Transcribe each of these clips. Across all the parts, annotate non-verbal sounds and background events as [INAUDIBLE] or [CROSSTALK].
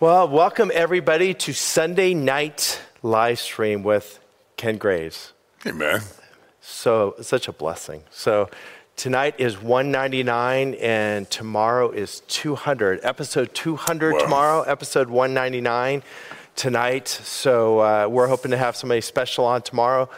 Well, welcome everybody to Sunday night live stream with Ken Graves. Hey, man. So, such a blessing. So, tonight is 199 and tomorrow is 200. Episode 200 Wow. tomorrow, episode 199 tonight. So, uh, we're hoping to have somebody special on tomorrow.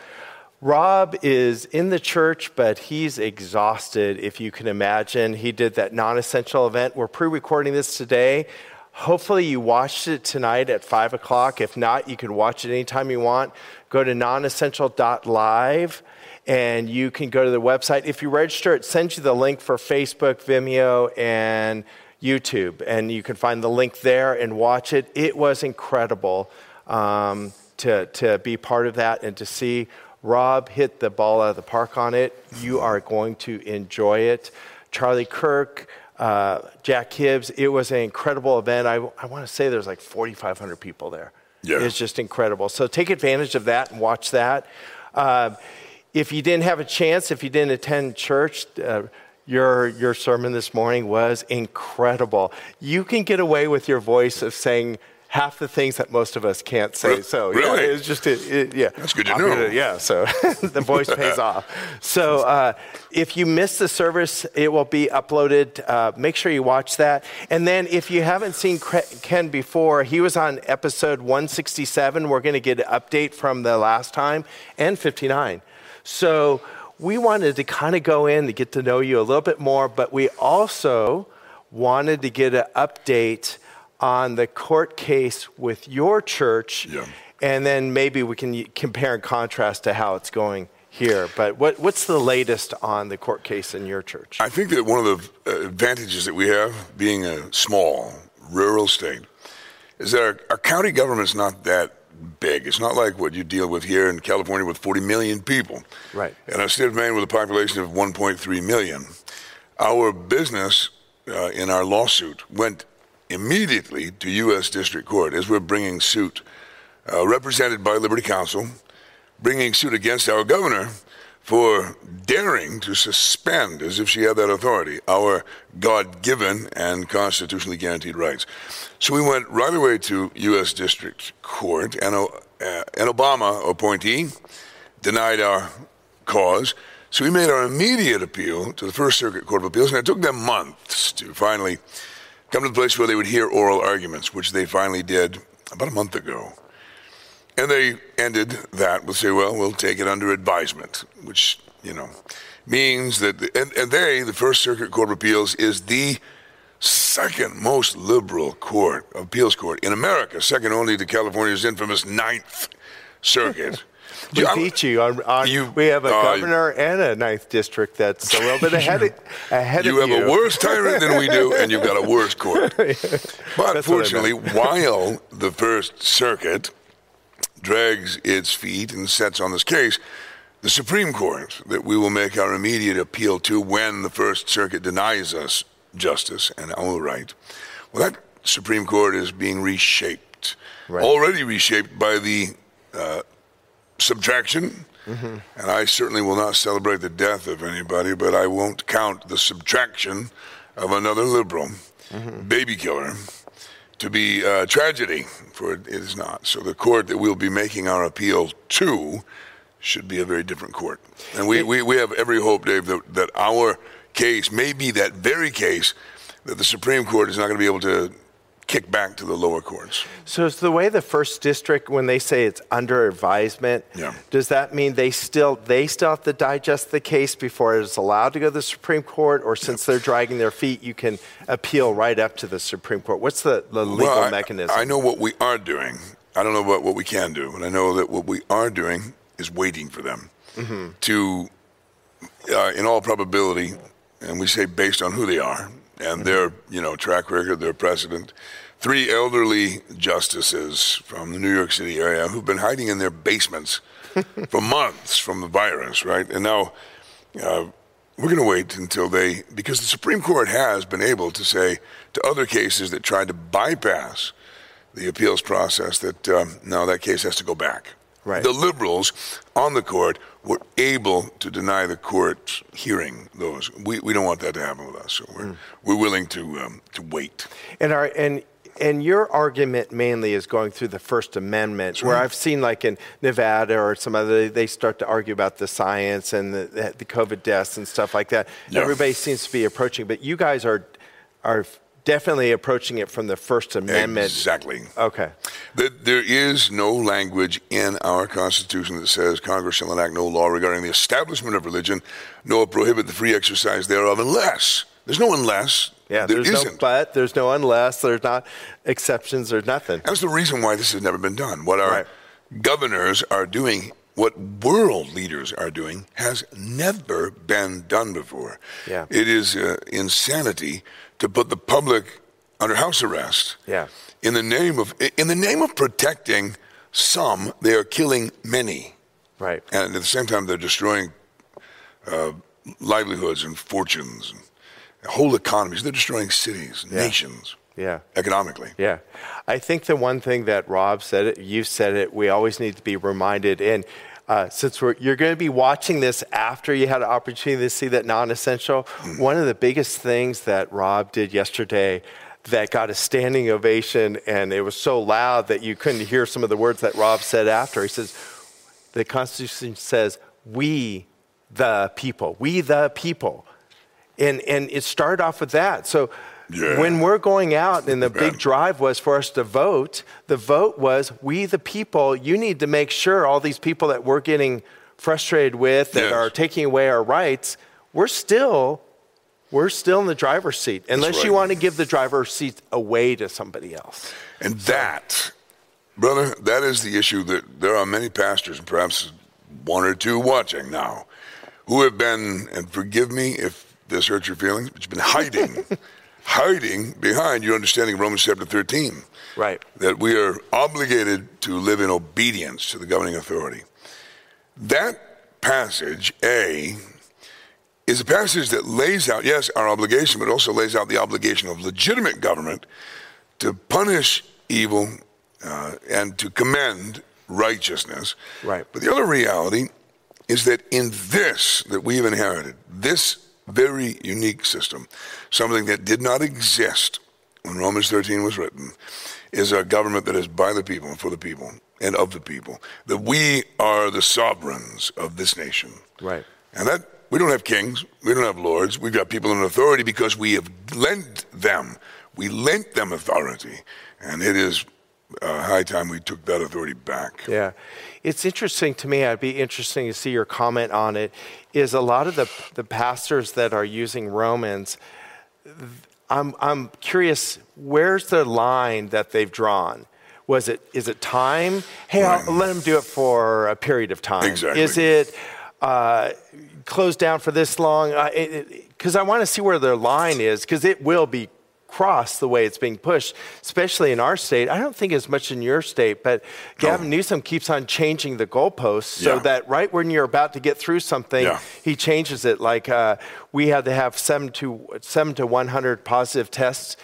Rob is in the church, but he's exhausted, if you can imagine. He did that non essential event. We're pre recording this today. Hopefully, you watched it tonight at 5 o'clock. If not, you can watch it anytime you want. Go to nonessential.live and you can go to the website. If you register, it sends you the link for Facebook, Vimeo, and YouTube. And you can find the link there and watch it. It was incredible um, to, to be part of that and to see Rob hit the ball out of the park on it. You are going to enjoy it. Charlie Kirk, uh, Jack Hibbs, it was an incredible event. I, I want to say there's like 4,500 people there. Yeah. It's just incredible. So take advantage of that and watch that. Uh, if you didn't have a chance, if you didn't attend church, uh, your, your sermon this morning was incredible. You can get away with your voice of saying half the things that most of us can't say. So really? yeah, it's just it, it- yeah. That's good to I'm know. gonna- yeah, so [LAUGHS] the voice pays [LAUGHS] off. So uh, if you miss the service, it will be uploaded. Uh, make sure you watch that. And then if you haven't seen Ken before, he was on episode 167. We're going to get an update from the last time and 59. So we wanted to kind of go in to get to know you a little bit more, but we also wanted to get an update on the court case with your church. Yeah. And then maybe we can compare and contrast to how it's going here. But what, what's the latest on the court case in your church? I think that one of the uh, advantages that we have, being a small rural state, is that our, our county government's not that big. It's not like what you deal with here in California with 40 million people. Right. And a state of Maine with a population of 1.3 million. Our business uh, in our lawsuit went immediately to U.S. District Court as we're bringing suit, uh, represented by Liberty Counsel, bringing suit against our governor for daring to suspend, as if she had that authority, our God given and constitutionally guaranteed rights. So we went right away to U.S. District Court, and uh, an Obama appointee denied our cause. So we made our immediate appeal to the First Circuit Court of Appeals, and it took them months to finally come to the place where they would hear oral arguments, which they finally did about a month ago. And they ended that with say, well, we'll take it under advisement, which, you know, means that, the, and, and they, the First Circuit Court of Appeals, is the second most liberal court, appeals court in America, second only to California's infamous Ninth Circuit. [LAUGHS] we beat you on, on You- we have a uh, governor and a ninth district that's a little bit ahead of, [LAUGHS] ahead You of have you. a worse tyrant than we do, and you've got a worse court. [LAUGHS] But what I fortunately, while the First Circuit drags its feet and sets on this case, the Supreme Court, that we will make our immediate appeal to when the First Circuit denies us justice and our right, well, that Supreme Court is being reshaped. Right. Already reshaped by the uh, subtraction. Mm-hmm. And I certainly will not celebrate the death of anybody, but I won't count the subtraction of another liberal Mm-hmm. baby killer to be a tragedy, for it is not. So the court that we'll be making our appeal to should be a very different court. And we, we, we have every hope, Dave, that, that our case may be that very case that the Supreme Court is not going to be able to kick back to the lower courts. So it's the way the first district, when they say it's under advisement, Yeah. does that mean they still they still have to digest the case before it's allowed to go to the Supreme Court, or since they're dragging their feet, you can appeal right up to the Supreme Court? What's the, the legal Well, I- mechanism? I know what we are doing. I don't know about what we can do, but I know that what we are doing is waiting for them Mm-hmm. to, uh, in all probability, and we say based on who they are. And their, you know, track record, their precedent. Three elderly justices from the New York City area who've been hiding in their basements [LAUGHS] for months from the virus, right? And now uh, we're going to wait until they, because the Supreme Court has been able to say to other cases that tried to bypass the appeals process that um, no, that case has to go back. Right. The liberals on the court were able to deny the court hearing those. We, we don't want that to happen with us, so we're, we're willing to um, to wait. And are and and your argument mainly is going through the First Amendment, where. I've seen like in Nevada or some other, they start to argue about the science and the, the COVID deaths and stuff like that. Yeah. Everybody seems to be approaching, but you guys are are definitely approaching it from the First Amendment. Exactly. Okay. There is no language in our Constitution that says Congress shall enact no law regarding the establishment of religion, nor prohibit the free exercise thereof, unless there's no unless. Yeah, there there's no isn't. but, there's no unless, there's not exceptions, there's nothing. That's the reason why this has never been done. What our Right. governors are doing, what world leaders are doing, has never been done before. Yeah. It is uh, insanity to put the public under house arrest. Yeah. In the name of in the name of protecting some, they are killing many, Right. and at the same time, they're destroying uh, livelihoods and fortunes, and whole economies. They're destroying cities, nations, Yeah. economically. Yeah. I think the one thing that Rob said it, you said it, we always need to be reminded. And uh, since we're, you're going to be watching this after you had an opportunity to see that non essential, one of the biggest things that Rob did yesterday that got a standing ovation, and it was so loud that you couldn't hear some of the words that Rob said after. He says, The Constitution says, we the people, we the people. And, and it started off with that. So Yeah. when we're going out and the big drive was for us to vote, the vote was we the people, you need to make sure all these people that we're getting frustrated with that Yes. are taking away our rights, we're still we're still in the driver's seat unless you want to give the driver's seat away to somebody else. And that, brother, that is the issue that there are many pastors, and perhaps one or two watching now, who have been, and forgive me if this hurts your feelings, but you've been hiding, [LAUGHS] hiding behind your understanding of Romans chapter 13. Right. That we are obligated to live in obedience to the governing authority. That passage, A, is a passage that lays out, yes, our obligation, but also lays out the obligation of legitimate government to punish evil uh, and to commend righteousness. Right. But the other reality is that in this that we've inherited, this very unique system, something that did not exist when Romans 13 was written, is a government that is by the people and for the people and of the people. That we are the sovereigns of this nation. Right. And that we don't have kings, we don't have lords. We've got people in authority because we have lent them, we lent them authority, and it is uh, high time we took that authority back. Yeah. It's interesting to me, I'd be interesting to see your comment on it, is a lot of the, the pastors that are using Romans, I'm, I'm curious, where's the line that they've drawn? Was it, is it time? Hey, I'll let them do it for a period of time. Exactly. Is it uh, closed down for this long? Because I want to see where their line is, because it will be the way it's being pushed, especially in our state. I don't think as much in your state, but Gavin Newsom keeps on changing the goalposts so Yeah. that right when you're about to get through something, Yeah. he changes it. Like uh, we had to have seven to seven to 100 positive tests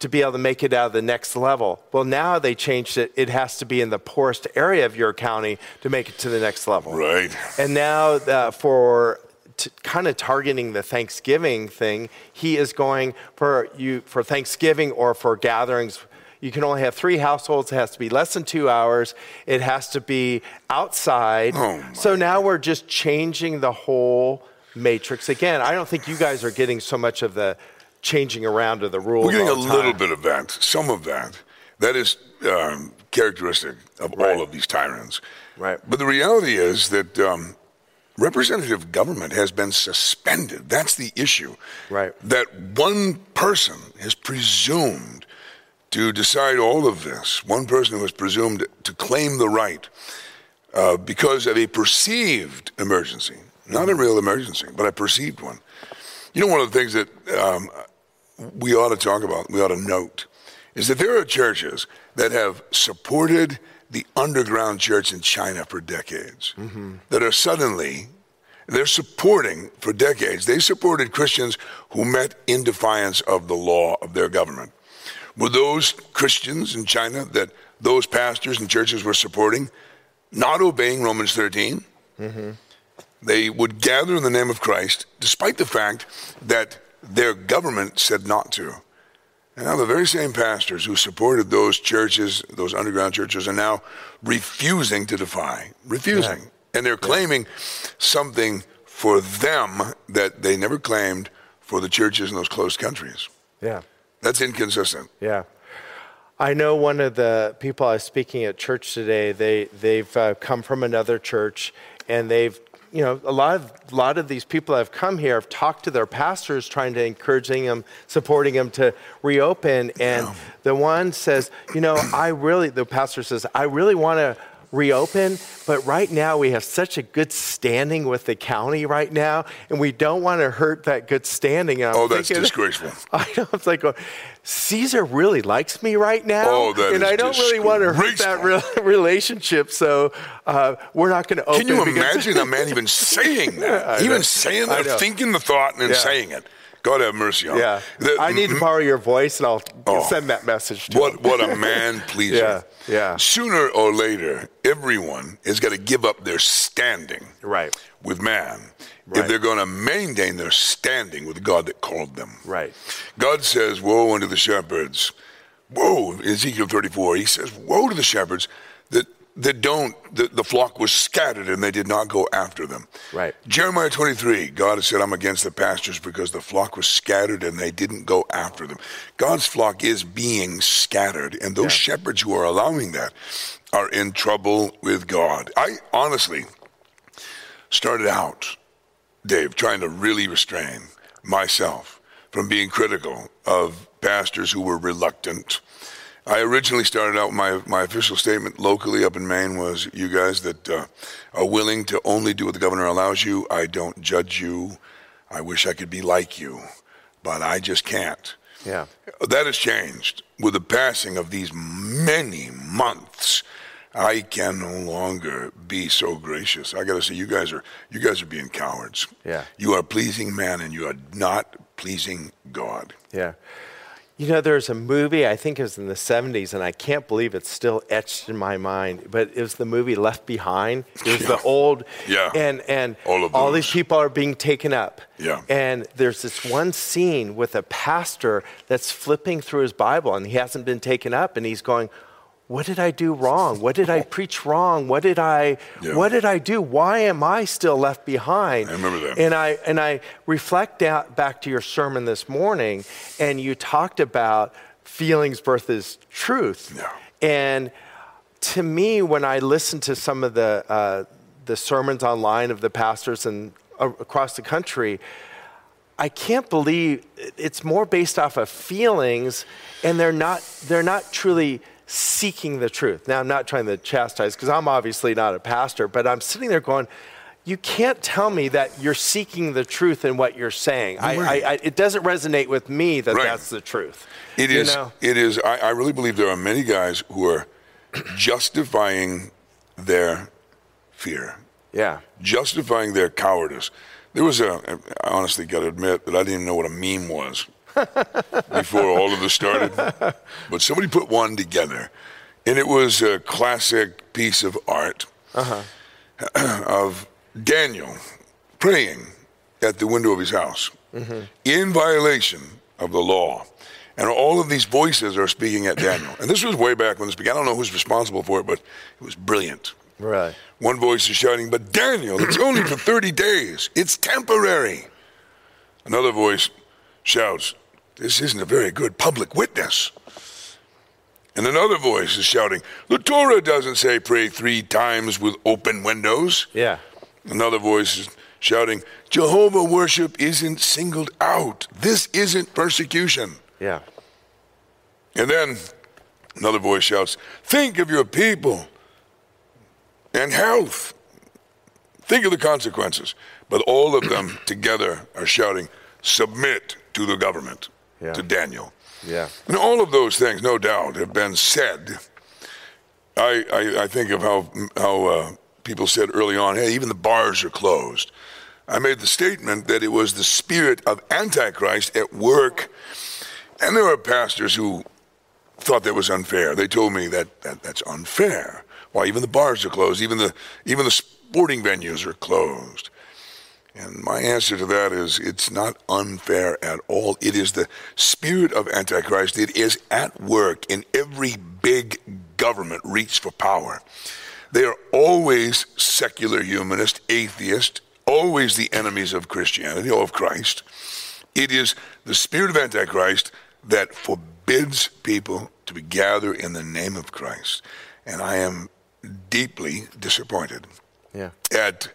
to be able to make it out of the next level. Well, now they changed it. It has to be in the poorest area of your county to make it to the next level. Right. And now uh, for t- kind of targeting the Thanksgiving thing, he is going for you for Thanksgiving or for gatherings. You can only have three households. It has to be less than two hours. It has to be outside. Oh, so now we're just changing the whole matrix again. I don't think you guys are getting so much of the changing around of the rules. We're getting a the little bit of that, some of that. That is um, characteristic of Right. all of these tyrants. Right. But the reality is that um, representative government has been suspended. That's the issue. Right. That one person is presumed to decide all of this. One person who is presumed to claim the right uh, because of a perceived emergency, not a real emergency, but a perceived one. You know, one of the things that um, we ought to talk about, we ought to note, is that there are churches that have supported the underground church in China for decades, mm-hmm. that are suddenly, they're supporting for decades, they supported Christians who met in defiance of the law of their government. Were those Christians in China that those pastors and churches were supporting not obeying Romans 13? Mm-hmm. They would gather in the name of Christ, despite the fact that their government said not to. And now the very same pastors who supported those churches, those underground churches, are now refusing to defy, refusing. Yeah. And they're claiming yeah. something for them that they never claimed for the churches in those closed countries. Yeah. That's inconsistent. Yeah. I know one of the people I was speaking at church today, they, they've uh, come from another church and they've you know, a lot of a lot of these people that have come here have talked to their pastors, trying to encouraging them, supporting them to reopen. And yeah. the one says, you know, I really, the pastor says, I really want to reopen, but right now we have such a good standing with the county right now, and we don't want to hurt that good standing. oh, that's thinking, disgraceful. [LAUGHS] I know. It's like, Caesar really likes me right now, oh, that and I don't really want to hurt that re- [LAUGHS] relationship. So uh, we're not going to open. Can you imagine a man even saying [LAUGHS] that? even saying that, thinking the thought and then yeah. saying it. God have mercy on Yeah. The, I need to borrow your voice and I'll oh, send that message to what, him. What a [LAUGHS] man pleaser. yeah, yeah. Sooner or later, everyone is going to give up their standing right. with man right. if they're going to maintain their standing with God that called them. Right. God says, Woe unto the shepherds. Woe, Ezekiel 34, he says, Woe to the shepherds that don't, the, the flock was scattered and they did not go after them. Right. Jeremiah 23, God has said, I'm against the pastures because the flock was scattered and they didn't go after them. God's flock is being scattered, and those yeah. shepherds who are allowing that are in trouble with God. I honestly started out, Dave, trying to really restrain myself from being critical of pastors who were reluctant I originally started out my my official statement locally up in Maine was you guys that uh, are willing to only do what the governor allows you. I don't judge you. I wish I could be like you, but I just can't. Yeah. That has changed with the passing of these many months. I can no longer be so gracious. I got to say, you guys are you guys are being cowards. Yeah. You are pleasing man, and you are not pleasing God. Yeah. You know, there's a movie, I think it was in the 70s, and I can't believe it's still etched in my mind, but it was the movie Left Behind. It was yeah. the old, yeah. and, and all, all these people are being taken up. Yeah. And there's this one scene with a pastor that's flipping through his Bible, and he hasn't been taken up, and he's going, what did I do wrong? What did I [LAUGHS] preach wrong? What did I yeah. what did I do? Why am I still left behind? I remember that. And I and I reflect out back to your sermon this morning, and you talked about feelings versus truth. Yeah. And to me, when I listen to some of the uh, the sermons online of the pastors and uh, across the country, I can't believe it's more based off of feelings, and they're not they're not truly seeking the truth. Now, I'm not trying to chastise because I'm obviously not a pastor, but I'm sitting there going, you can't tell me that you're seeking the truth in what you're saying. I, I, I, it doesn't resonate with me that right. that's the truth. It is. Know? It is. I, really believe there are many guys who are [CLEARS THROAT] justifying their fear. Yeah. Justifying their cowardice. There was a. I honestly got to admit that I didn't even know what a meme was before all of this started. [LAUGHS] But somebody put one together, and it was a classic piece of art uh-huh. [CLEARS THROAT] of Daniel praying at the window of his house mm-hmm. in violation of the law. And all of these voices are speaking at Daniel. And this was way back when this began. I don't know who's responsible for it, but it was brilliant. Right. One voice is shouting, But Daniel, it's only for 30 days. It's temporary. Another voice shouts, this isn't a very good public witness. And another voice is shouting, The Torah doesn't say pray three times with open windows. Yeah. Another voice is shouting, Jehovah worship isn't singled out. This isn't persecution. Yeah. And then another voice shouts, Think of your people and health. Think of the consequences. But all of them together are shouting, Submit to the government yeah. to Daniel. Yeah. And all of those things, no doubt, have been said. I, I, I think of how, how uh, people said early on, hey, even the bars are closed. I made the statement that it was the spirit of Antichrist at work. And there were pastors who thought that was unfair. They told me that, that that's unfair. Why, even the bars are closed, even the, even the sporting venues are closed. And my answer to that is it's not unfair at all. It is the spirit of Antichrist. It is at work in every big government reach for power. They are always secular humanist, atheist, always the enemies of Christianity or of Christ. It is the spirit of Antichrist that forbids people to gather in the name of Christ. And I am deeply disappointed Yeah. at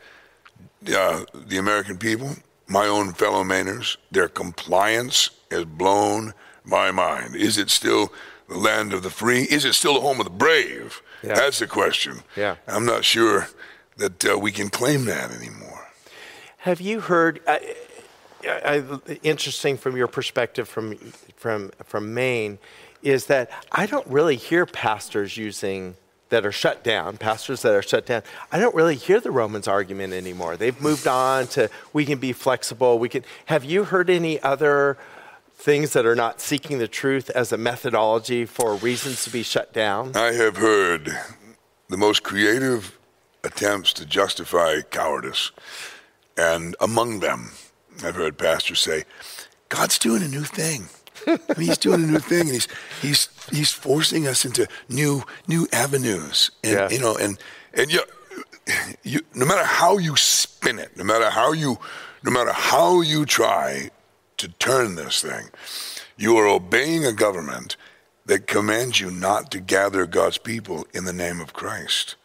uh, the American people, my own fellow Mainers, their compliance has blown my mind. Is it still the land of the free? Is it still the home of the brave? Yeah. That's the question. Yeah. I'm not sure that uh, we can claim that anymore. Have you heard? I, I, interesting from your perspective from from from Maine, is that I don't really hear pastors using that are shut down, pastors that are shut down. I don't really hear the Romans argument anymore. They've moved on to we can be flexible. We can. Have you heard any other? Things that are not seeking the truth as a methodology for reasons to be shut down? I have heard the most creative attempts to justify cowardice, and among them, I've heard pastors say, "God's doing a new thing." I [LAUGHS] mean, he's doing a new thing, and he's he's he's forcing us into new new avenues, and Yeah. you know, and and you, you, no matter how you spin it, no matter how you, no matter how you try to turn this thing, you are obeying a government that commands you not to gather God's people in the name of Christ.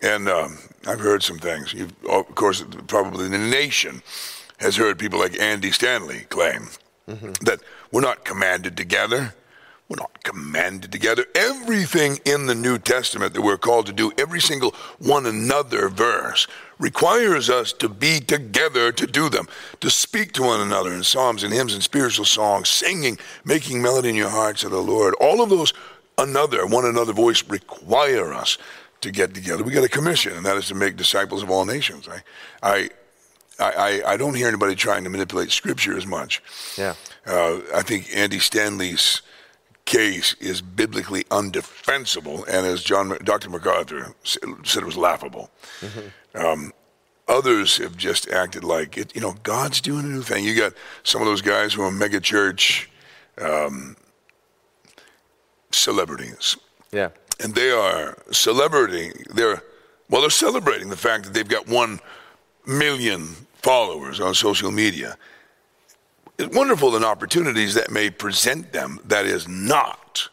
And um, I've heard some things. You've, of course, probably the nation has heard people like Andy Stanley claim that we're not commanded together. We're not commanded together. Everything in the New Testament that we're called to do, every single one another verse, requires us to be together to do them, to speak to one another in psalms and hymns and spiritual songs, singing, making melody in your hearts to the Lord. All of those another, one another voice require us to get together. We got a commission, and that is to make disciples of all nations. I, I, I, I don't hear anybody trying to manipulate Scripture as much. Yeah. Uh, I think Andy Stanley's case is biblically undefensible, and as John, Dr. MacArthur said, it was laughable. Um, others have just acted like it. You know, God's doing a new thing. You got some of those guys who are mega church um, celebrities Yeah. and they are celebrating. They're well, they're celebrating the fact that they've got one million followers on social media. It's wonderful in opportunities that may present them. That is not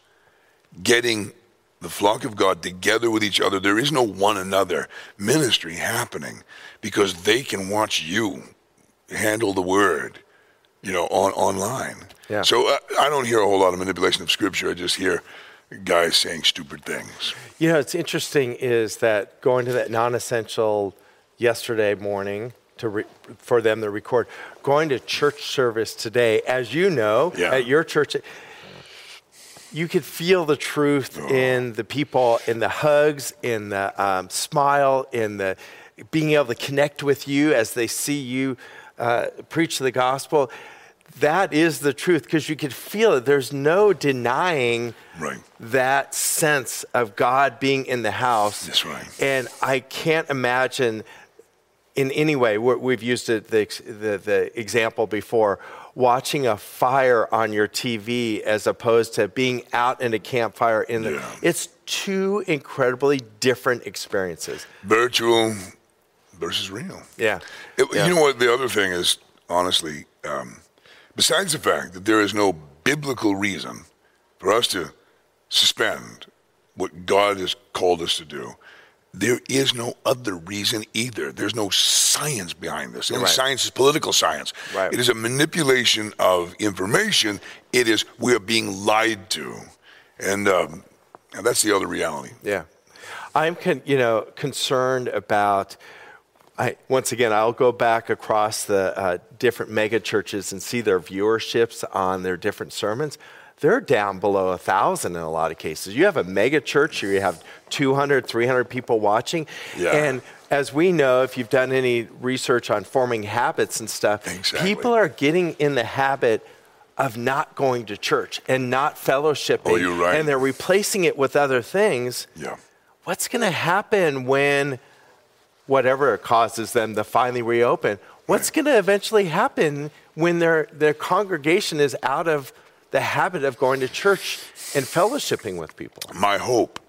getting the flock of God together with each other. There is no one another ministry happening because they can watch you handle the word, you know, on online. Yeah. So uh, I don't hear a whole lot of manipulation of scripture. I just hear guys saying stupid things. You know, it's interesting is that going to that non-essential yesterday morning to re- for them to record, going to church service today, as you know, Yeah. at your church, you could feel the truth in the people, in the hugs, in the um, smile, in the being able to connect with you as they see you uh, preach the gospel. That is the truth because you could feel it. There's no denying Right. that sense of God being in the house. That's right. And I can't imagine in any way, we- we've used it, the, the, the example before, watching a fire on your TV as opposed to being out in a campfire in the. Yeah. It's two incredibly different experiences. Virtual versus real. Yeah. It- Yeah. You know what? The other thing is, honestly, um, besides the fact that there is no biblical reason for us to suspend what God has called us to do, there is no other reason either. There's no science behind this. And Right. science is political science. Right. It is a manipulation of information. It is we are being lied to, and, um, and that's the other reality. Yeah. I'm, con, you know, concerned about. I, once again, I'll go back across the uh, different mega churches and see their viewerships on their different sermons. They're down below a thousand in a lot of cases. You have a mega church, or you have 200, 300 people watching, Yeah. and as we know, if you've done any research on forming habits and stuff, Exactly. people are getting in the habit of not going to church and not fellowshipping, Oh, you're right. and they're replacing it with other things Yeah. what's going to happen when whatever causes them to finally reopen What's going to eventually happen when their, their congregation is out of the habit of going to church and fellowshipping with people? My hope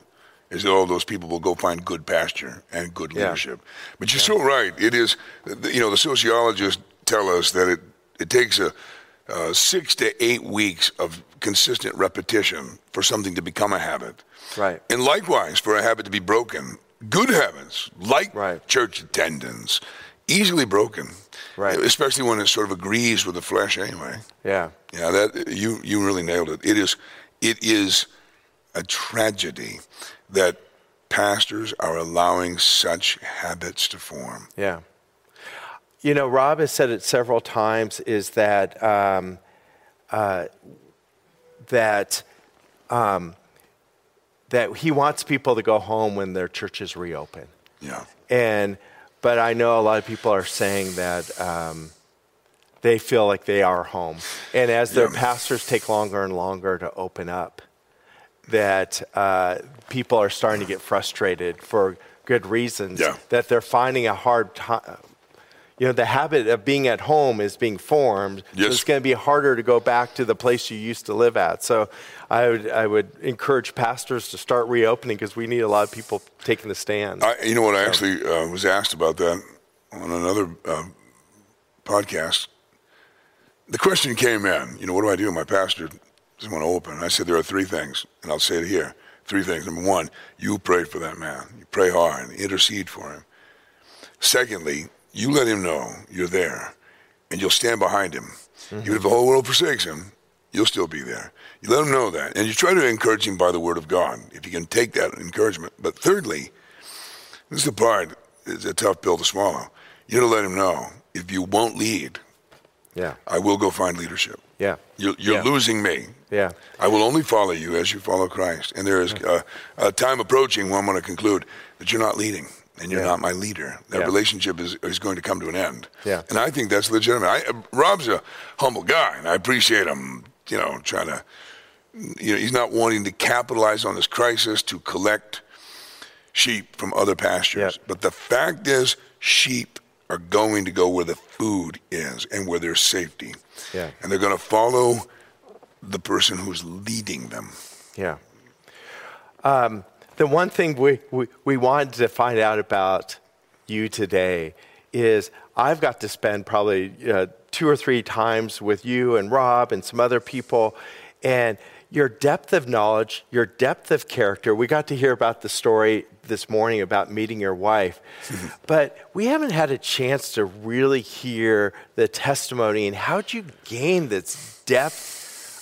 is that all those people will go find good pasture and good Yeah. leadership. But you're so right. It is, you know, the sociologists tell us that it, it takes a, uh, six to eight weeks of consistent repetition for something to become a habit. Right. And likewise, for a habit to be broken, good habits, like Right. church attendance, easily broken. Right. Especially when it sort of agrees with the flesh anyway. Yeah. Yeah, that you you really nailed it. It is it is a tragedy that pastors are allowing such habits to form. Yeah. You know, Rob has said it several times is that um, uh, that um, that he wants people to go home when their churches reopen. Yeah. And but I know a lot of people are saying that um, they feel like they are home, and as their Yeah. pastors take longer and longer to open up, that uh, people are starting to get frustrated for good reasons. Yeah. That they're finding a hard time. You know, the habit of being at home is being formed. so it's going to be harder to go back to the place you used to live at. So, I would I would encourage pastors to start reopening because we need a lot of people taking the stand. I, you know what? I actually uh, was asked about that on another uh, podcast. The question came in, you know, what do I do? My pastor doesn't want to open. I said there are three things, and I'll say it here. Three things. Number one, you pray for that man. You pray hard, and intercede for him. Secondly, you let him know you're there, and you'll stand behind him. Mm-hmm. Even if the whole world forsakes him, you'll still be there. You let him know that, and you try to encourage him by the word of God, if you can take that encouragement. But thirdly, this is the part it's a tough pill to swallow. You got to let him know if you won't lead, yeah, I will go find leadership. yeah, You're, you're Yeah. losing me. yeah. I will only follow you as you follow Christ. And there is uh, a time approaching when I'm going to conclude that you're not leading and you're Yeah. not my leader. That Yeah. relationship is, is going to come to an end. Yeah. And I think that's legitimate. I, uh, Rob's a humble guy, and I appreciate him, you know, trying to, you know, he's not wanting to capitalize on this crisis to collect sheep from other pastures. But the fact is, sheep are going to go where the food is and where there's safety. Yeah. And they're going to follow the person who's leading them. Yeah. Um, the one thing we, we, we wanted to find out about you today is I've got to spend probably uh, two or three times with you and Rob and some other people, and your depth of knowledge, your depth of character. We got to hear about the story this morning about meeting your wife, [LAUGHS] but we haven't had a chance to really hear the testimony and how'd you gain this depth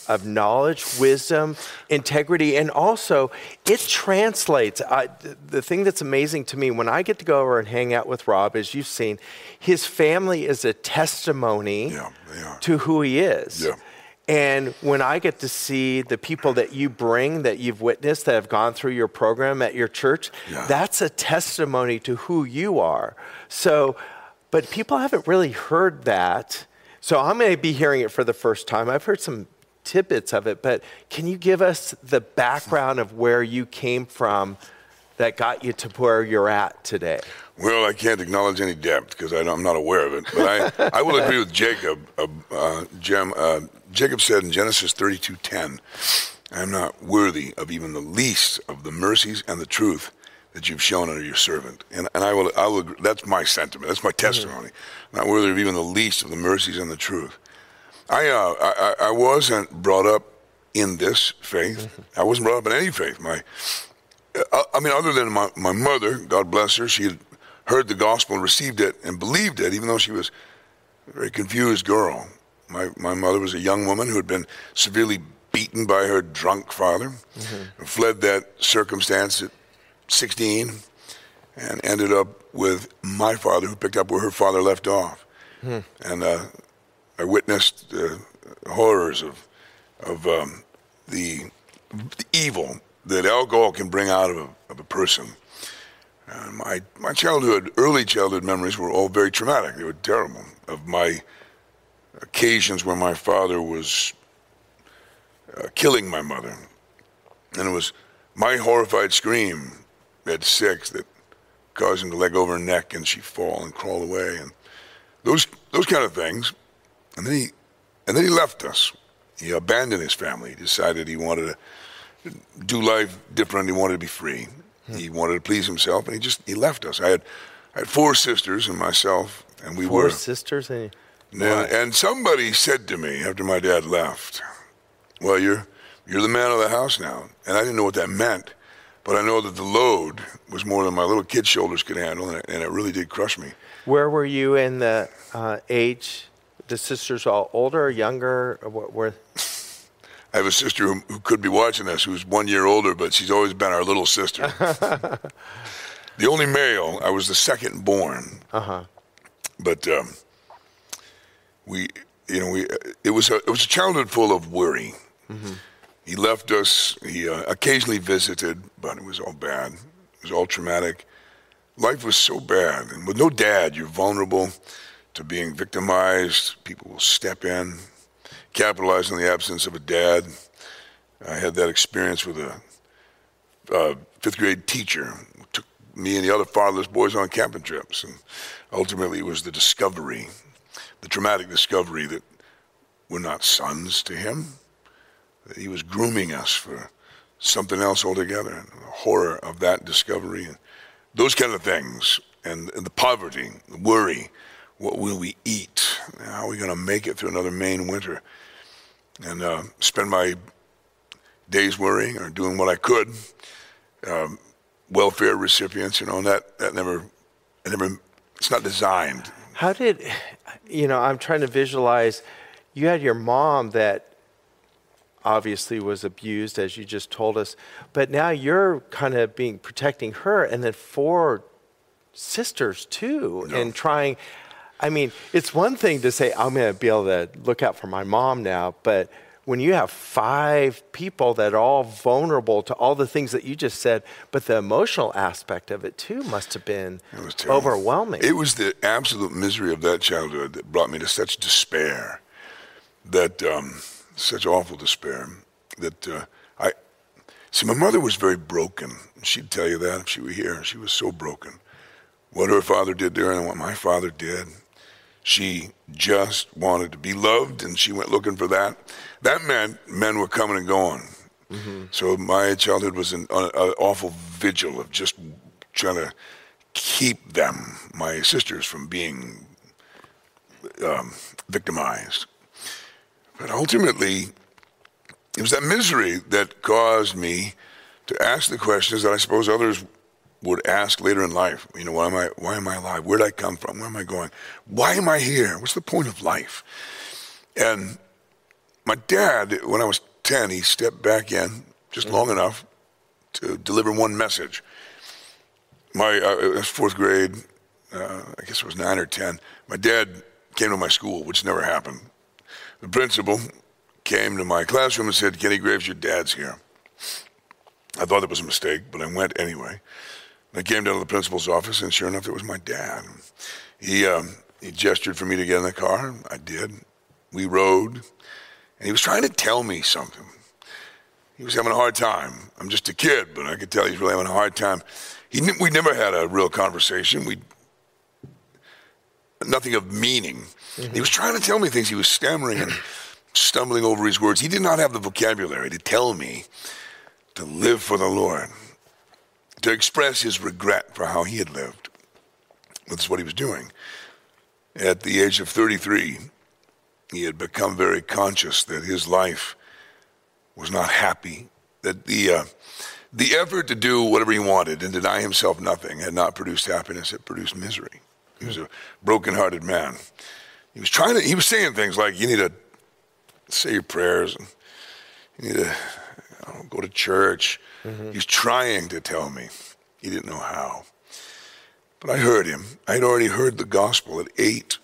of knowledge, wisdom, integrity, and also it translates. I, the thing that's amazing to me when I get to go over and hang out with Rob, as you've seen, his family is a testimony Yeah, to who he is. Yeah. And when I get to see the people that you bring, that you've witnessed, that have gone through your program at your church, Yeah. that's a testimony to who you are. So, but people haven't really heard that. So I'm going to be hearing it for the first time. I've heard some tidbits of it, but can you give us the background of where you came from that got you to where you're at today? Well, I can't acknowledge any depth because I'm not aware of it. But I, I will [LAUGHS] agree with Jacob. Uh, uh, Jim, uh, Jacob said in Genesis 32:10, "I am not worthy of even the least of the mercies and the truth that you've shown unto your servant." And, and I will, I will. agree- That's my sentiment. That's my mm-hmm. testimony. Not worthy of even the least of the mercies and the truth. I, uh, I, I wasn't brought up in this faith. Mm-hmm. I wasn't brought up in any faith. My I I mean, other than my, my mother, God bless her, she had heard the gospel and received it and believed it, even though she was a very confused girl. My, my mother was a young woman who had been severely beaten by her drunk father, fled that circumstance at 16, and ended up with my father, who picked up where her father left off. And uh, I witnessed the horrors of, of um, the the evil that alcohol can bring out of a, of a person. And my, my childhood, early childhood memories were all very traumatic. They were terrible. Of my occasions where my father was uh, killing my mother. And it was my horrified scream at six that caused him to leg over her neck and she'd fall and crawl away. And those, those kind of things. And then he, and then he left us. He abandoned his family. He decided he wanted to do life different. He wanted to be free. He wanted to please himself, and he just he left us. I had, I had four sisters and myself, and we Four were. sisters and And, and somebody said to me after my dad left, "Well, you're you're the man of the house now," and I didn't know what that meant, but I know that the load was more than my little kid shoulders could handle, and it, and it really did crush me. Where were you in the uh, age? The sisters all older or younger? Or what were [LAUGHS] I have a sister who, who could be watching this, who's one year older, but she's always been our little sister. [LAUGHS] the only male. I was the second born. uh huh. but um, we, you know, we it was a it was a childhood full of worry. He left us. He uh, occasionally visited, but it was all bad. It was all traumatic. Life was so bad, and with no dad, you're vulnerable to being victimized. People will step in, capitalize on the absence of a dad. I had that experience with a uh, fifth grade teacher who took me and the other fatherless boys on camping trips, and ultimately it was the discovery, the traumatic discovery that we're not sons to him. That he was grooming us for something else altogether. The horror of that discovery, and those kind of things, and, and the poverty, the worry. What will we eat? How are we going to make it through another Maine winter? And uh, spend my days worrying or doing what I could. Um, welfare recipients, you know, and that that never, it never, it's not designed. How did, you know, I'm trying to visualize. You had your mom that obviously was abused, as you just told us, but now you're kind of being protecting her, and then four sisters too, No. and trying. I mean, it's one thing to say I'm going to be able to look out for my mom now, but when you have five people that are all vulnerable to all the things that you just said, but the emotional aspect of it too must have been It overwhelming. It was the absolute misery of that childhood that brought me to such despair, that um, such awful despair that uh, I see. My mother was very broken. She'd tell you that if she were here. She was so broken. What her father did to her and what my father did. She just wanted to be loved, and she went looking for that. That meant men were coming and going. So my childhood was an uh, awful vigil of just trying to keep them, my sisters, from being um, victimized. But ultimately, it was that misery that caused me to ask the questions that I suppose others would ask later in life. You know, why am I? Why am I alive? Where did I come from? Where am I going? Why am I here? What's the point of life? And my dad, when I was ten, he stepped back in just long enough to deliver one message. My uh, it was fourth grade, uh, I guess it was nine or ten. My dad came to my school, which never happened. The principal came to my classroom and said, "Kenny Graves, your dad's here." I thought it was a mistake, but I went anyway. I came down to the principal's office, and sure enough, it was my dad. He um, he gestured for me to get in the car. I did. We rode, and he was trying to tell me something. He was having a hard time. I'm just a kid, but I could tell he's really having a hard time. He, we never had a real conversation. We nothing of meaning. He was trying to tell me things. He was stammering and stumbling over his words. He did not have the vocabulary to tell me to live for the Lord, to express his regret for how he had lived. That's what he was doing. At the age of 33, he had become very conscious that his life was not happy, that the, uh, the effort to do whatever he wanted and deny himself nothing had not produced happiness, it produced misery. He was a broken-hearted man. He was trying to, he was saying things like, you need to say your prayers, and you need to know, go to church. He was trying to tell me. He didn't know how. But I heard him. I had already heard the gospel at eight.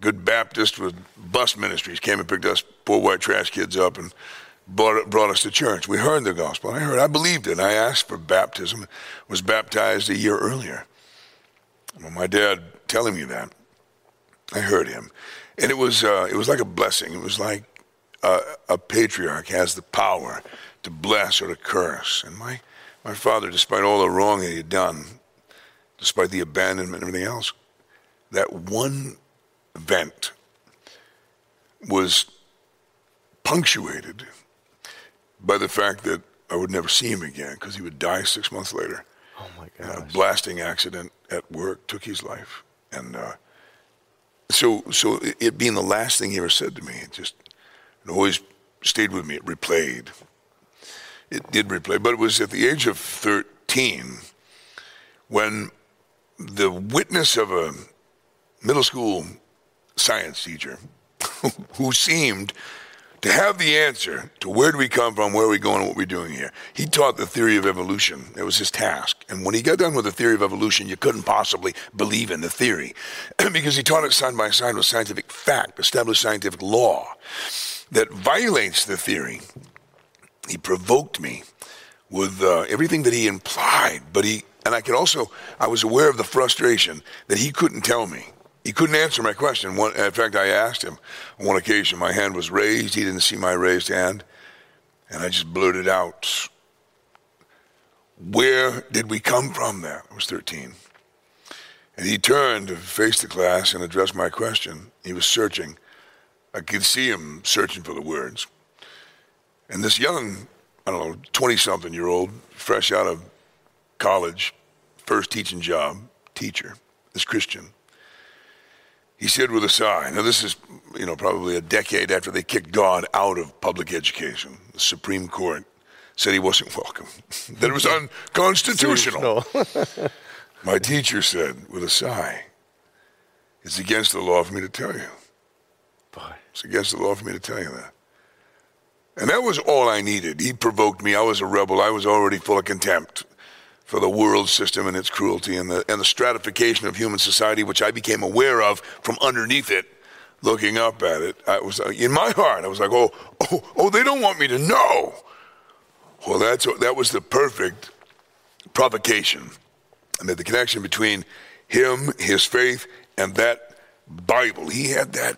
Good Baptist with bus ministries came and picked us poor white trash kids up and brought, brought us to church. We heard the gospel. I heard. I believed it. I asked for baptism. Was baptized a year earlier. Well, my dad telling me that, I heard him, and it was uh, it was like a blessing. It was like a patriarch has the power to bless or to curse. And my my father, despite all the wrong that he had done, despite the abandonment and everything else, that one event was punctuated by the fact that I would never see him again because he would die six months later. Oh my And a blasting accident at work took his life, and uh, so so it- it being the last thing he ever said to me, it just it always stayed with me. It replayed. It did replay, but it was at the age of thirteen when the witness of a middle school science teacher [LAUGHS] who seemed to have the answer to where do we come from, where are we going, what we're doing here. He taught the theory of evolution. It was his task. And when he got done with the theory of evolution, you couldn't possibly believe in the theory [CLEARS THROAT] because he taught it side by side with scientific fact, established scientific law that violates the theory. He provoked me with uh, everything that he implied, but he, and I could also, I was aware of the frustration that he couldn't tell me. He couldn't answer my question. One, in fact, I asked him on one occasion. My hand was raised. He didn't see my raised hand. And I just blurted out, Where did we come from there? I was 13. And he turned to face the class and address my question. He was searching. I could see him searching for the words. And this young, I don't know, 20 something year old, fresh out of college, first teaching job, teacher, this Christian, he said with a sigh, now this is, you know, probably a decade after they kicked God out of public education. The Supreme Court said he wasn't [LAUGHS] welcome, that it was [LAUGHS] unconstitutional. [LAUGHS] My teacher said with a sigh, it's against the law for me to tell you. Boy. It's against the law for me to tell you that. And that was all I needed. He provoked me. I was a rebel. I was already full of contempt for the world system and its cruelty and the, and the stratification of human society, which I became aware of from underneath it, looking up at it. I was uh, in my heart. I was like, oh, oh, oh, they don't want me to know. Well, that's that was the perfect provocation. I made the connection between him, his faith, and that Bible. He had that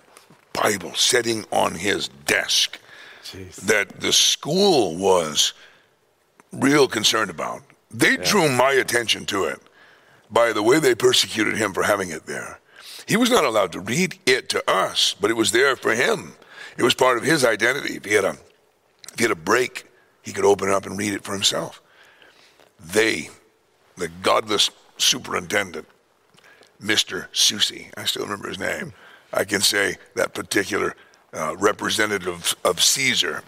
Bible sitting on his desk Jeez. that the school was real concerned about. They drew my attention to it by the way they persecuted him for having it there. He was not allowed to read it to us, but it was there for him. It was part of his identity. If he had a, if he had a break, he could open it up and read it for himself. They, the godless superintendent, Mr. Susi, I still remember his name. I can say that particular uh, representative of Caesar,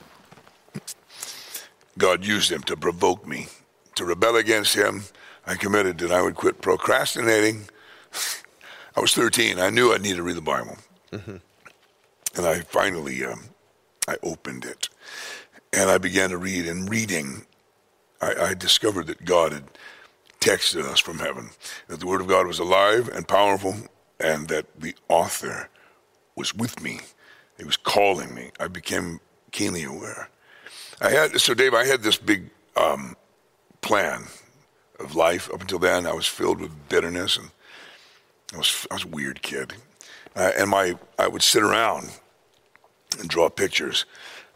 God used him to provoke me to rebel against him. I committed that I would quit procrastinating. I was 13. I knew I needed to read the Bible. And I finally, um, I opened it. And I began to read. And reading, I, I discovered that God had texted us from heaven, that the Word of God was alive and powerful, and that the author was with me. He was calling me. I became keenly aware. I had so Dave. I had this big um, plan of life. Up until then, I was filled with bitterness, and I was I was a weird kid. Uh, and my I would sit around and draw pictures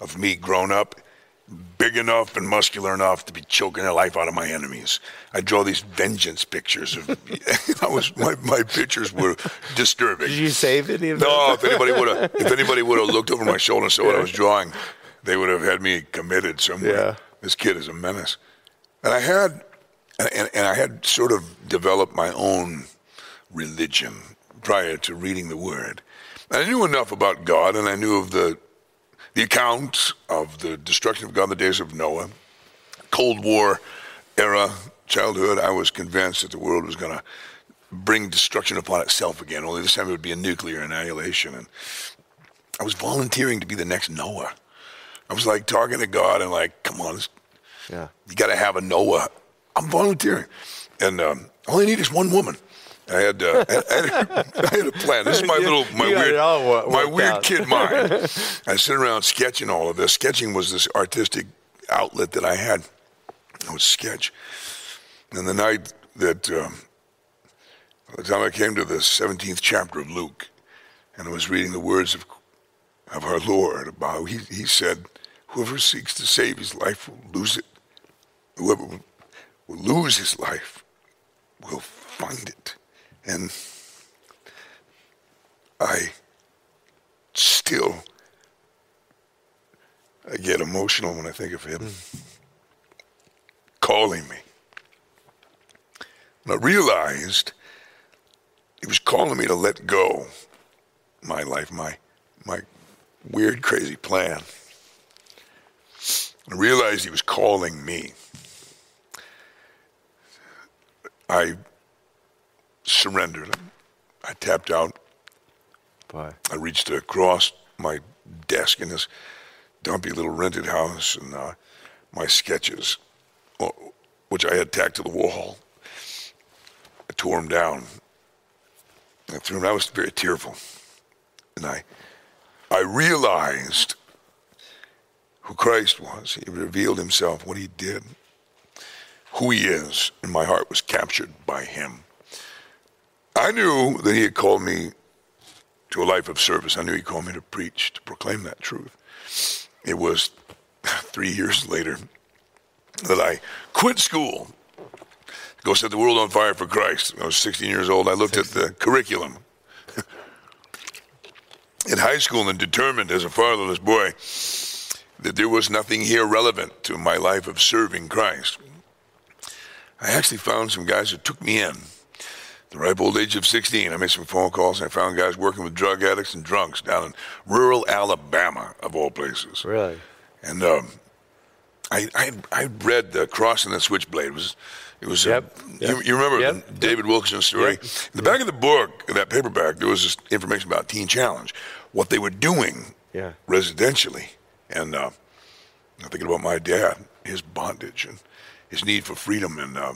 of me grown up, big enough and muscular enough to be choking the life out of my enemies. I draw these vengeance pictures of. [LAUGHS] I was my, my pictures were disturbing. Did you save any of those? No, if anybody would have, if [LAUGHS] anybody would have looked over my shoulder and saw what I was drawing, they would have had me committed somewhere. Yeah. This kid is a menace, and I had, and, and I had sort of developed my own religion prior to reading the Word. I knew enough about God, and I knew of the the account of the destruction of God in the days of Noah, Cold War era childhood. I was convinced that the world was going to bring destruction upon itself again. Only this time it would be a nuclear annihilation. And I was volunteering to be the next Noah. I was like talking to God and like, come on, Yeah. you got to have a Noah. I'm volunteering, and um, all I need is one woman. I had, uh, I, had, [LAUGHS] I had a plan. This is my You- little, my weird, my weird out. kid mind. [LAUGHS] I sit around sketching all of this. Sketching was this artistic outlet that I had. I would sketch. And the night that, um, by the time I came to the 17th chapter of Luke, and I was reading the words of, of our Lord about he, he said, Whoever seeks to save his life will lose it. Whoever will lose his life will find it. And I still I get emotional when I think of him calling me. And I realized he was calling me to let go my life, my my weird, crazy plan. I realized he was calling me. I surrendered. I tapped out. Boy. I reached across my desk in this dumpy little rented house and uh, my sketches, uh, which I had tacked to the wall. I tore them down. I threw them. I was very tearful, and I, I realized who Christ was. He revealed Himself, what He did, who He is, and my heart was captured by Him. I knew that He had called me to a life of service. I knew He called me to preach, to proclaim that truth. It was [LAUGHS] three years later that I quit school to go set the world on fire for Christ. I was 16 years old. I looked 16. at the curriculum [LAUGHS] in high school and determined as a fatherless boy that there was nothing here relevant to my life of serving Christ. I actually found some guys who took me in. The ripe old age of 16, I made some phone calls and I found guys working with drug addicts and drunks down in rural Alabama, of all places. Really? And um, I, I I read the Cross and the Switchblade. It was it was yep. A, yep. You, you, remember yep. the David Wilkerson story? In the back of the book, that paperback, there was this information about Teen Challenge, what they were doing yeah. residentially, and uh, I'm thinking about my dad, his bondage, and his need for freedom, and uh,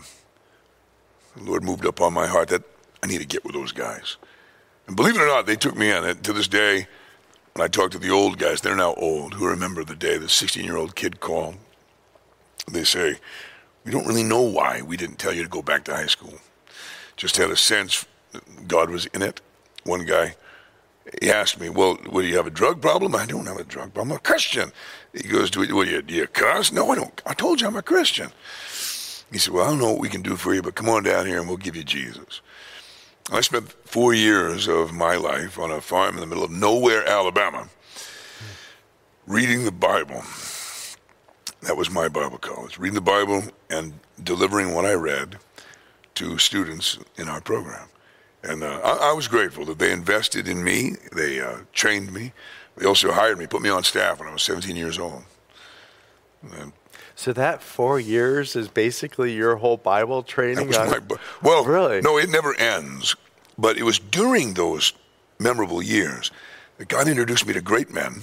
the Lord moved up on my heart that I need to get with those guys. And believe it or not, they took me in. And to this day, when I talk to the old guys, they're now old, who remember the day the 16 year old kid called. They say, We don't really know why we didn't tell you to go back to high school. Just had a sense God was in it. One guy, he asked me, Well, do you have a drug problem? I don't have a drug problem. I'm a Christian. He goes, Do you, do you cuss? No, I don't. I told you I'm a Christian. He said, Well, I don't know what we can do for you, but come on down here and we'll give you Jesus. I spent four years of my life on a farm in the middle of nowhere, Alabama, reading the Bible. That was my Bible college, reading the Bible and delivering what I read to students in our program. And uh, I, I, was grateful that they invested in me, they uh, trained me, they also hired me, put me on staff when I was 17 years old. And so that four years is basically your whole Bible training. That was my, well, really? No, it never ends. But it was during those memorable years that God introduced me to great men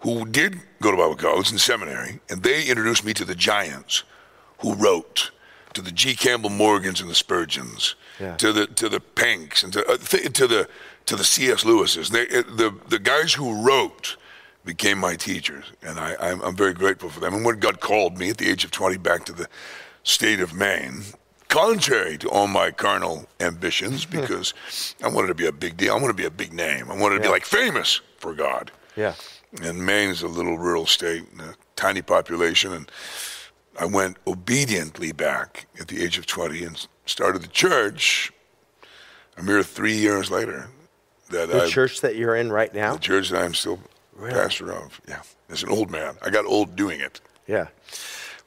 who did go to Bible college and seminary, and they introduced me to the giants who wrote, to the G. Campbell Morgans and the Spurgeons, yeah. to the to the Pinks and to, uh, th- to the to the C.S. Lewis's. They, uh, the the guys who wrote became my teachers, and I, I'm, I'm very grateful for them. And when God called me at the age of 20 back to the state of Maine, contrary to all my carnal ambitions, [LAUGHS] because I wanted to be a big deal. I wanted to be a big name. I wanted to Yeah. be like famous for God. Yeah. And Maine is a little rural state, and a tiny population, and I went obediently back at the age of 20 and started the church a mere three years later. That The I, church that you're in right now? the church that I'm still Really? pastor of. Yeah, as an old man, I got old doing it, Yeah.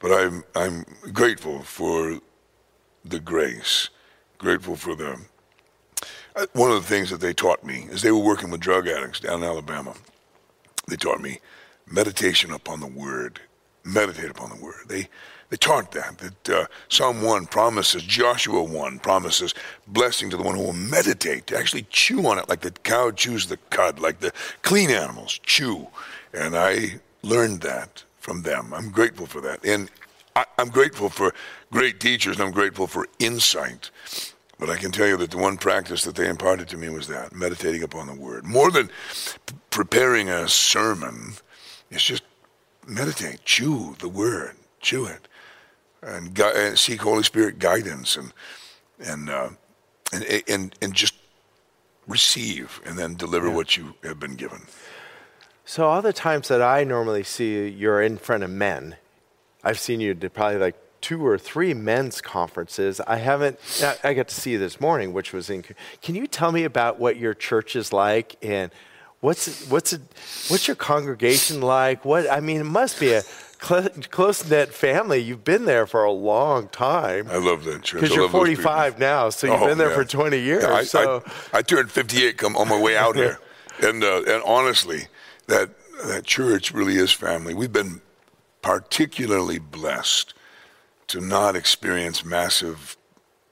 but I'm I'm grateful for the grace, grateful for the. uh, One of the things that they taught me is they were working with drug addicts down in Alabama. They taught me meditation upon the Word, meditate upon the Word. They they taught that that uh, Psalm one promises, Joshua one promises blessing to the one who will meditate, to actually chew on it like the cow chews the cud, like the clean animals chew. And I learned that from them. I'm grateful for that, and I, I'm grateful for great teachers, and I'm grateful for insight. But I can tell you that the one practice that they imparted to me was that meditating upon the Word. More than p- preparing a sermon, it's just meditate, chew the Word, chew it, and, gui- and seek Holy Spirit guidance, and and uh, and, and and just receive, and then deliver what you have been given. So all the times that I normally see you, you're in front of men. I've seen you to probably like two or three men's conferences. I haven't. I got to see you this morning, which was in. Can you tell me about what your church is like and what's what's what's your congregation like? What I mean, it must be a close knit family. You've been there for a long time. I love that church. Because you're 45 now, so you've oh, been there yeah. for 20 years. Yeah, I, so. I, I, turned 58 come on my way out here, [LAUGHS] and uh, and honestly, that that church really is family. We've been particularly blessed to not experience massive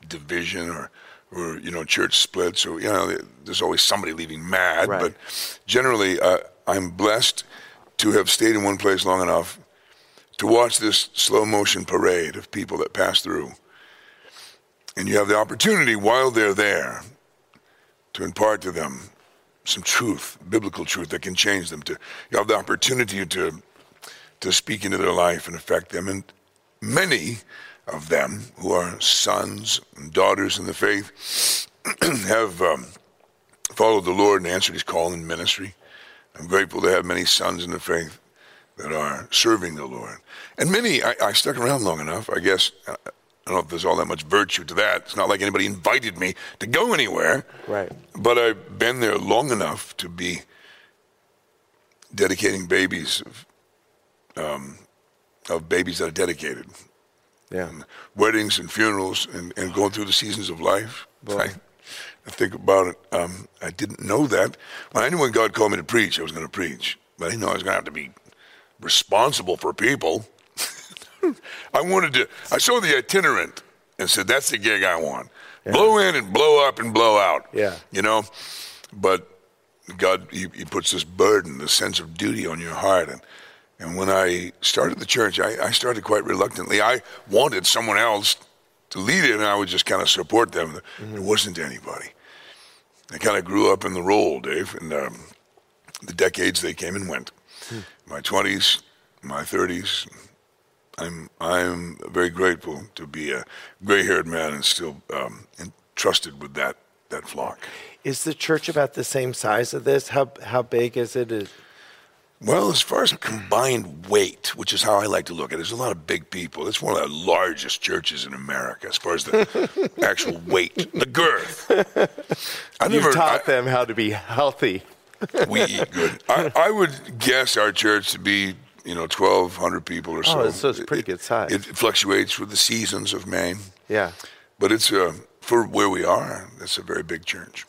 division or or you know church splits or you know there's always somebody leaving mad right. but generally uh, i'm blessed to have stayed in one place long enough to watch this slow motion parade of people that pass through. And you have the opportunity while they're there to impart to them some truth biblical truth that can change them to you have the opportunity to to speak into their life and affect them. And many of them who are sons and daughters in the faith [CLEARS THROAT] have um, followed the Lord and answered his call in ministry. I'm grateful to have many sons in the faith that are serving the Lord. And many, I, I stuck around long enough, I guess. I don't know if there's all that much virtue to that. It's not like anybody invited me to go anywhere. Right. But I've been there long enough to be dedicating babies of, um, of babies that are dedicated yeah. And weddings and funerals and, and going through the seasons of life. I, I, think about it. Um, I didn't know that. When I knew when God called me to preach, I was going to preach. But I didn't know I was going to have to be responsible for people. [LAUGHS] I wanted to, I saw the itinerant and said, that's the gig I want. Yeah. Blow in and blow up and blow out. Yeah. You know? But God, he, he puts this burden, this sense of duty on your heart. And and when I started the church, I, I started quite reluctantly. I wanted someone else to lead it, and I would just kind of support them. Mm-hmm. There wasn't anybody. I kind of grew up in the role, Dave, and um, the decades they came and went. My 20s, my 30s. I'm I'm very grateful to be a gray-haired man and still um, entrusted with that that flock. Is the church about the same size of this? How how big is it? Is well, as far as combined weight, which is how I like to look at it, there's a lot of big people. It's one of the largest churches in America as far as the [LAUGHS] actual weight, the girth. I You've never, taught I, them how to be healthy. We eat good. I, I, would guess our church to be, you know, 1,200 people or so. Oh, so it's pretty good size. It, it, fluctuates with the seasons of Maine. Yeah. But it's, uh, for where we are, it's a very big church.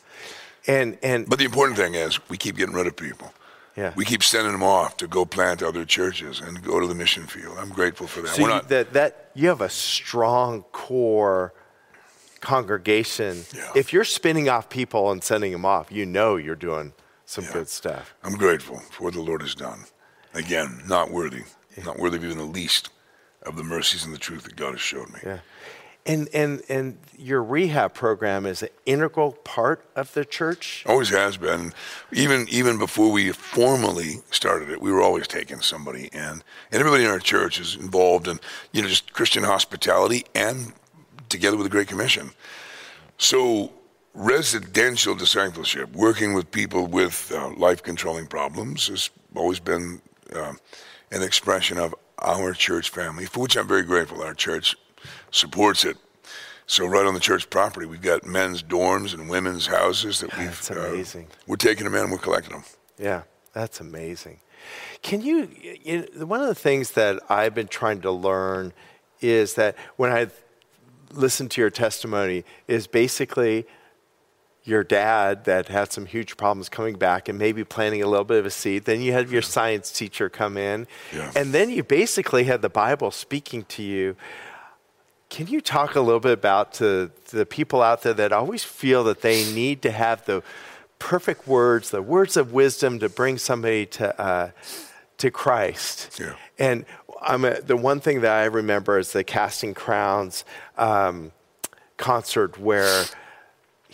And, and, but the important thing is we keep getting rid of people. Yeah. We keep sending them off to go plant other churches and go to the mission field. I'm grateful for that. So you, that, that you have a strong core congregation. Yeah. If you're spinning off people and sending them off, you know you're doing some yeah. good stuff. I'm grateful for what the Lord has done. Again, not worthy, yeah. not worthy of even the least of the mercies and the truth that God has showed me. Yeah. And, and, and your rehab program is an integral part of the church? Always has been. Even, even before we formally started it, we were always taking somebody in. And everybody in our church is involved in, you know, just Christian hospitality and together with the Great Commission. So residential discipleship, working with people with uh, life controlling problems, has always been uh, an expression of our church family, for which I'm very grateful. Our church supports it. So right on the church property, we've got men's dorms and women's houses that we've. That's uh, amazing. Uh, we're taking them in and we're collecting them. Yeah, that's amazing. Can you, you know, one of the things that I've been trying to learn is that when I listen to your testimony is basically your dad that had some huge problems coming back and maybe planting a little bit of a seed. Then you had your science teacher come in. Yeah. And then you basically had the Bible speaking to you. Can you talk a little bit about to, to the people out there that always feel that they need to have the perfect words, the words of wisdom to bring somebody to uh, to Christ? Yeah. And I'm a, the one thing that I remember is the Casting Crowns um, concert where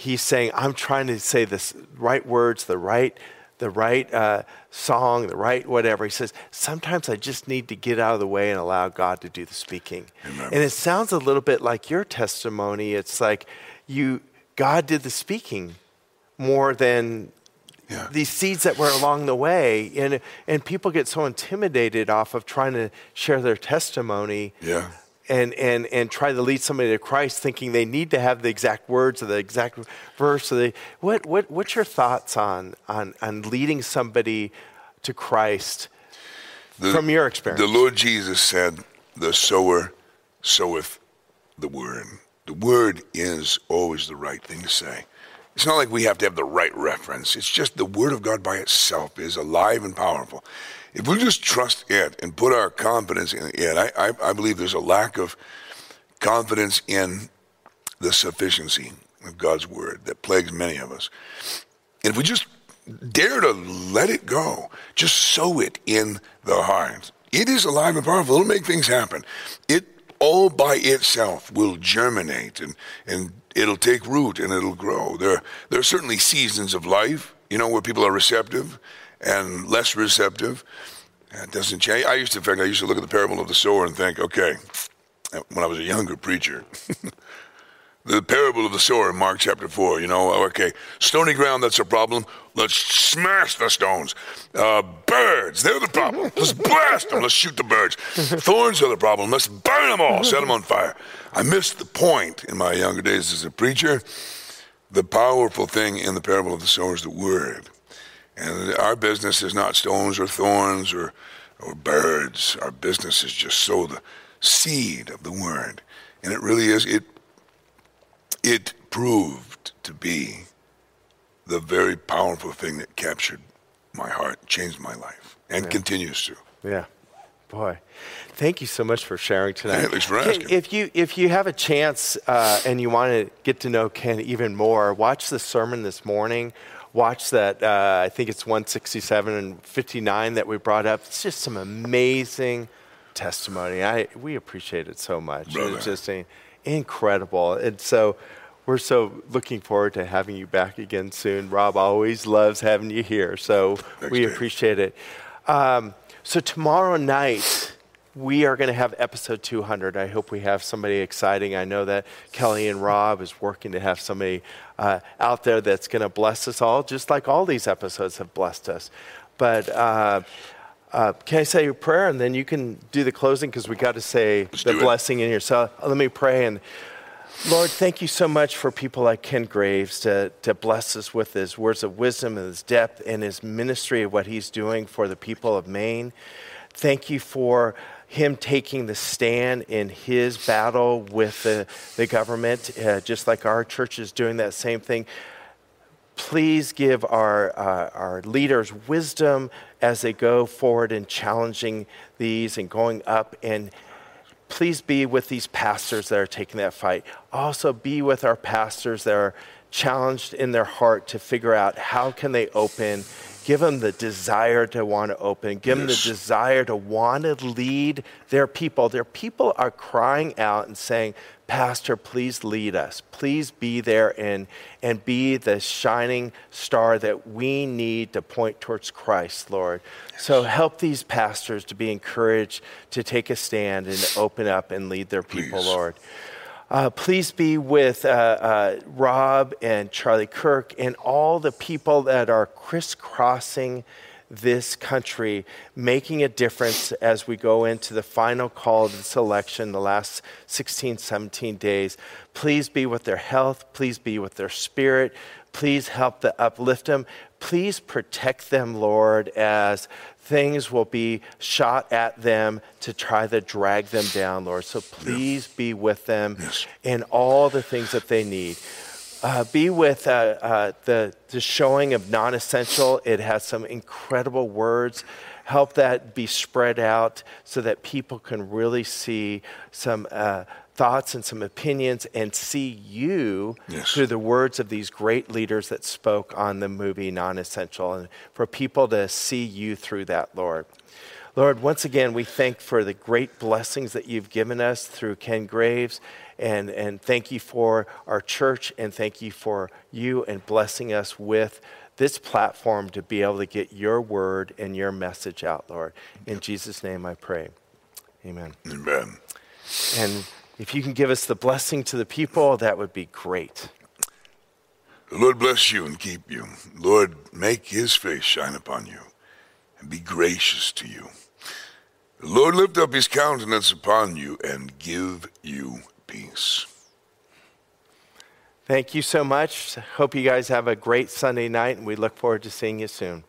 he's saying, "I'm trying to say the right words, the right." the right uh, song, the right whatever. He says, sometimes I just need to get out of the way and allow God to do the speaking. Amen. And it sounds a little bit like your testimony. It's like you, God did the speaking more than yeah. these seeds that were along the way. And, and people get so intimidated off of trying to share their testimony. Yeah. And, and, and try to lead somebody to Christ thinking they need to have the exact words or the exact verse. Or the, what, what, what's your thoughts on, on, on leading somebody to Christ the, from your experience? The Lord Jesus said, The sower soweth the word. The word is always the right thing to say. It's not like we have to have the right reference. It's just the Word of God by itself is alive and powerful. If we just trust it and put our confidence in it, I, I, I believe there's a lack of confidence in the sufficiency of God's Word that plagues many of us. And if we just dare to let it go, just sow it in the heart, it is alive and powerful. It'll make things happen. It all by itself will germinate and, and it'll take root and it'll grow. There, there are certainly seasons of life, you know, where people are receptive and less receptive. It doesn't change. I used to, in fact, I used to look at the parable of the sower and think, okay, when I was a younger preacher, [LAUGHS] the parable of the sower in Mark chapter 4, you know, okay, stony ground, that's a problem. Let's smash the stones. Uh, birds, they're the problem. [LAUGHS] Let's blast them. Let's shoot the birds. [LAUGHS] Thorns are the problem. Let's burn them all, set them on fire. I missed the point in my younger days as a preacher. The powerful thing in the parable of the sower is the word. And our business is not stones or thorns or, or birds. Our business is just sow the seed of the word. And it really is, it, it proved to be the very powerful thing that captured my heart, changed my life, and yeah. continues to. Yeah. Boy, thank you so much for sharing tonight. Hey, thanks for asking. If you if you have a chance uh, and you want to get to know Ken even more, watch the sermon this morning. Watch that. Uh, I think it's 167 and 59 that we brought up. It's just some amazing testimony. I we appreciate it so much. Brother. It's just incredible. And so we're so looking forward to having you back again soon. Rob always loves having you here, so we appreciate it. Um, so tomorrow night we are going to have episode 200. I hope we have somebody exciting. I know that Kelly and Rob is working to have somebody uh, out there that's going to bless us all, just like all these episodes have blessed us. But uh, uh, can I say a prayer and then you can do the closing because we got to say Let's the blessing in yourself. Let me pray and. Lord, thank you so much for people like Ken Graves to, to bless us with his words of wisdom and his depth and his ministry of what he's doing for the people of Maine. Thank you for him taking the stand in his battle with the, the government, uh, just like our church is doing that same thing. Please give our, uh, our leaders wisdom as they go forward in challenging these and going up and please be with these pastors that are taking that fight. Also be with our pastors that are challenged in their heart to figure out how can they open give them the desire to want to open. Give them the desire to want to lead their people. Their people are crying out and saying pastor please lead us. Please be there and and be the shining star that we need to point towards christ lord. So help these pastors to be encouraged to take a stand and open up and lead their people Please. lord uh, please be with uh, uh, Rob and Charlie Kirk and all the people that are crisscrossing this country, making a difference as we go into the final call of this election, the last 16, 17 days. Please be with their health. Please be with their spirit. Please help to uplift them. Please protect them, Lord, as things will be shot at them to try to drag them down, Lord. So please be with them Yes. in all the things that they need. Uh, be with uh, uh, the, the showing of non essential. It has some incredible words. Help that be spread out so that people can really see some uh, thoughts and some opinions and see you Yes. through the words of these great leaders that spoke on the movie Non Essential, and for people to see you through that, Lord. Lord, once again, we thank for the great blessings that you've given us through Ken Graves. And, and thank you for our church, and thank you for you and blessing us with this platform to be able to get your word and your message out, Lord. In Jesus' name I pray. Amen. Amen. And if you can give us the blessing to the people, that would be great. The Lord bless you and keep you. Lord, make his face shine upon you and be gracious to you. The Lord lift up his countenance upon you and give you peace. Thank you so much. Hope you guys have a great Sunday night, and we look forward to seeing you soon.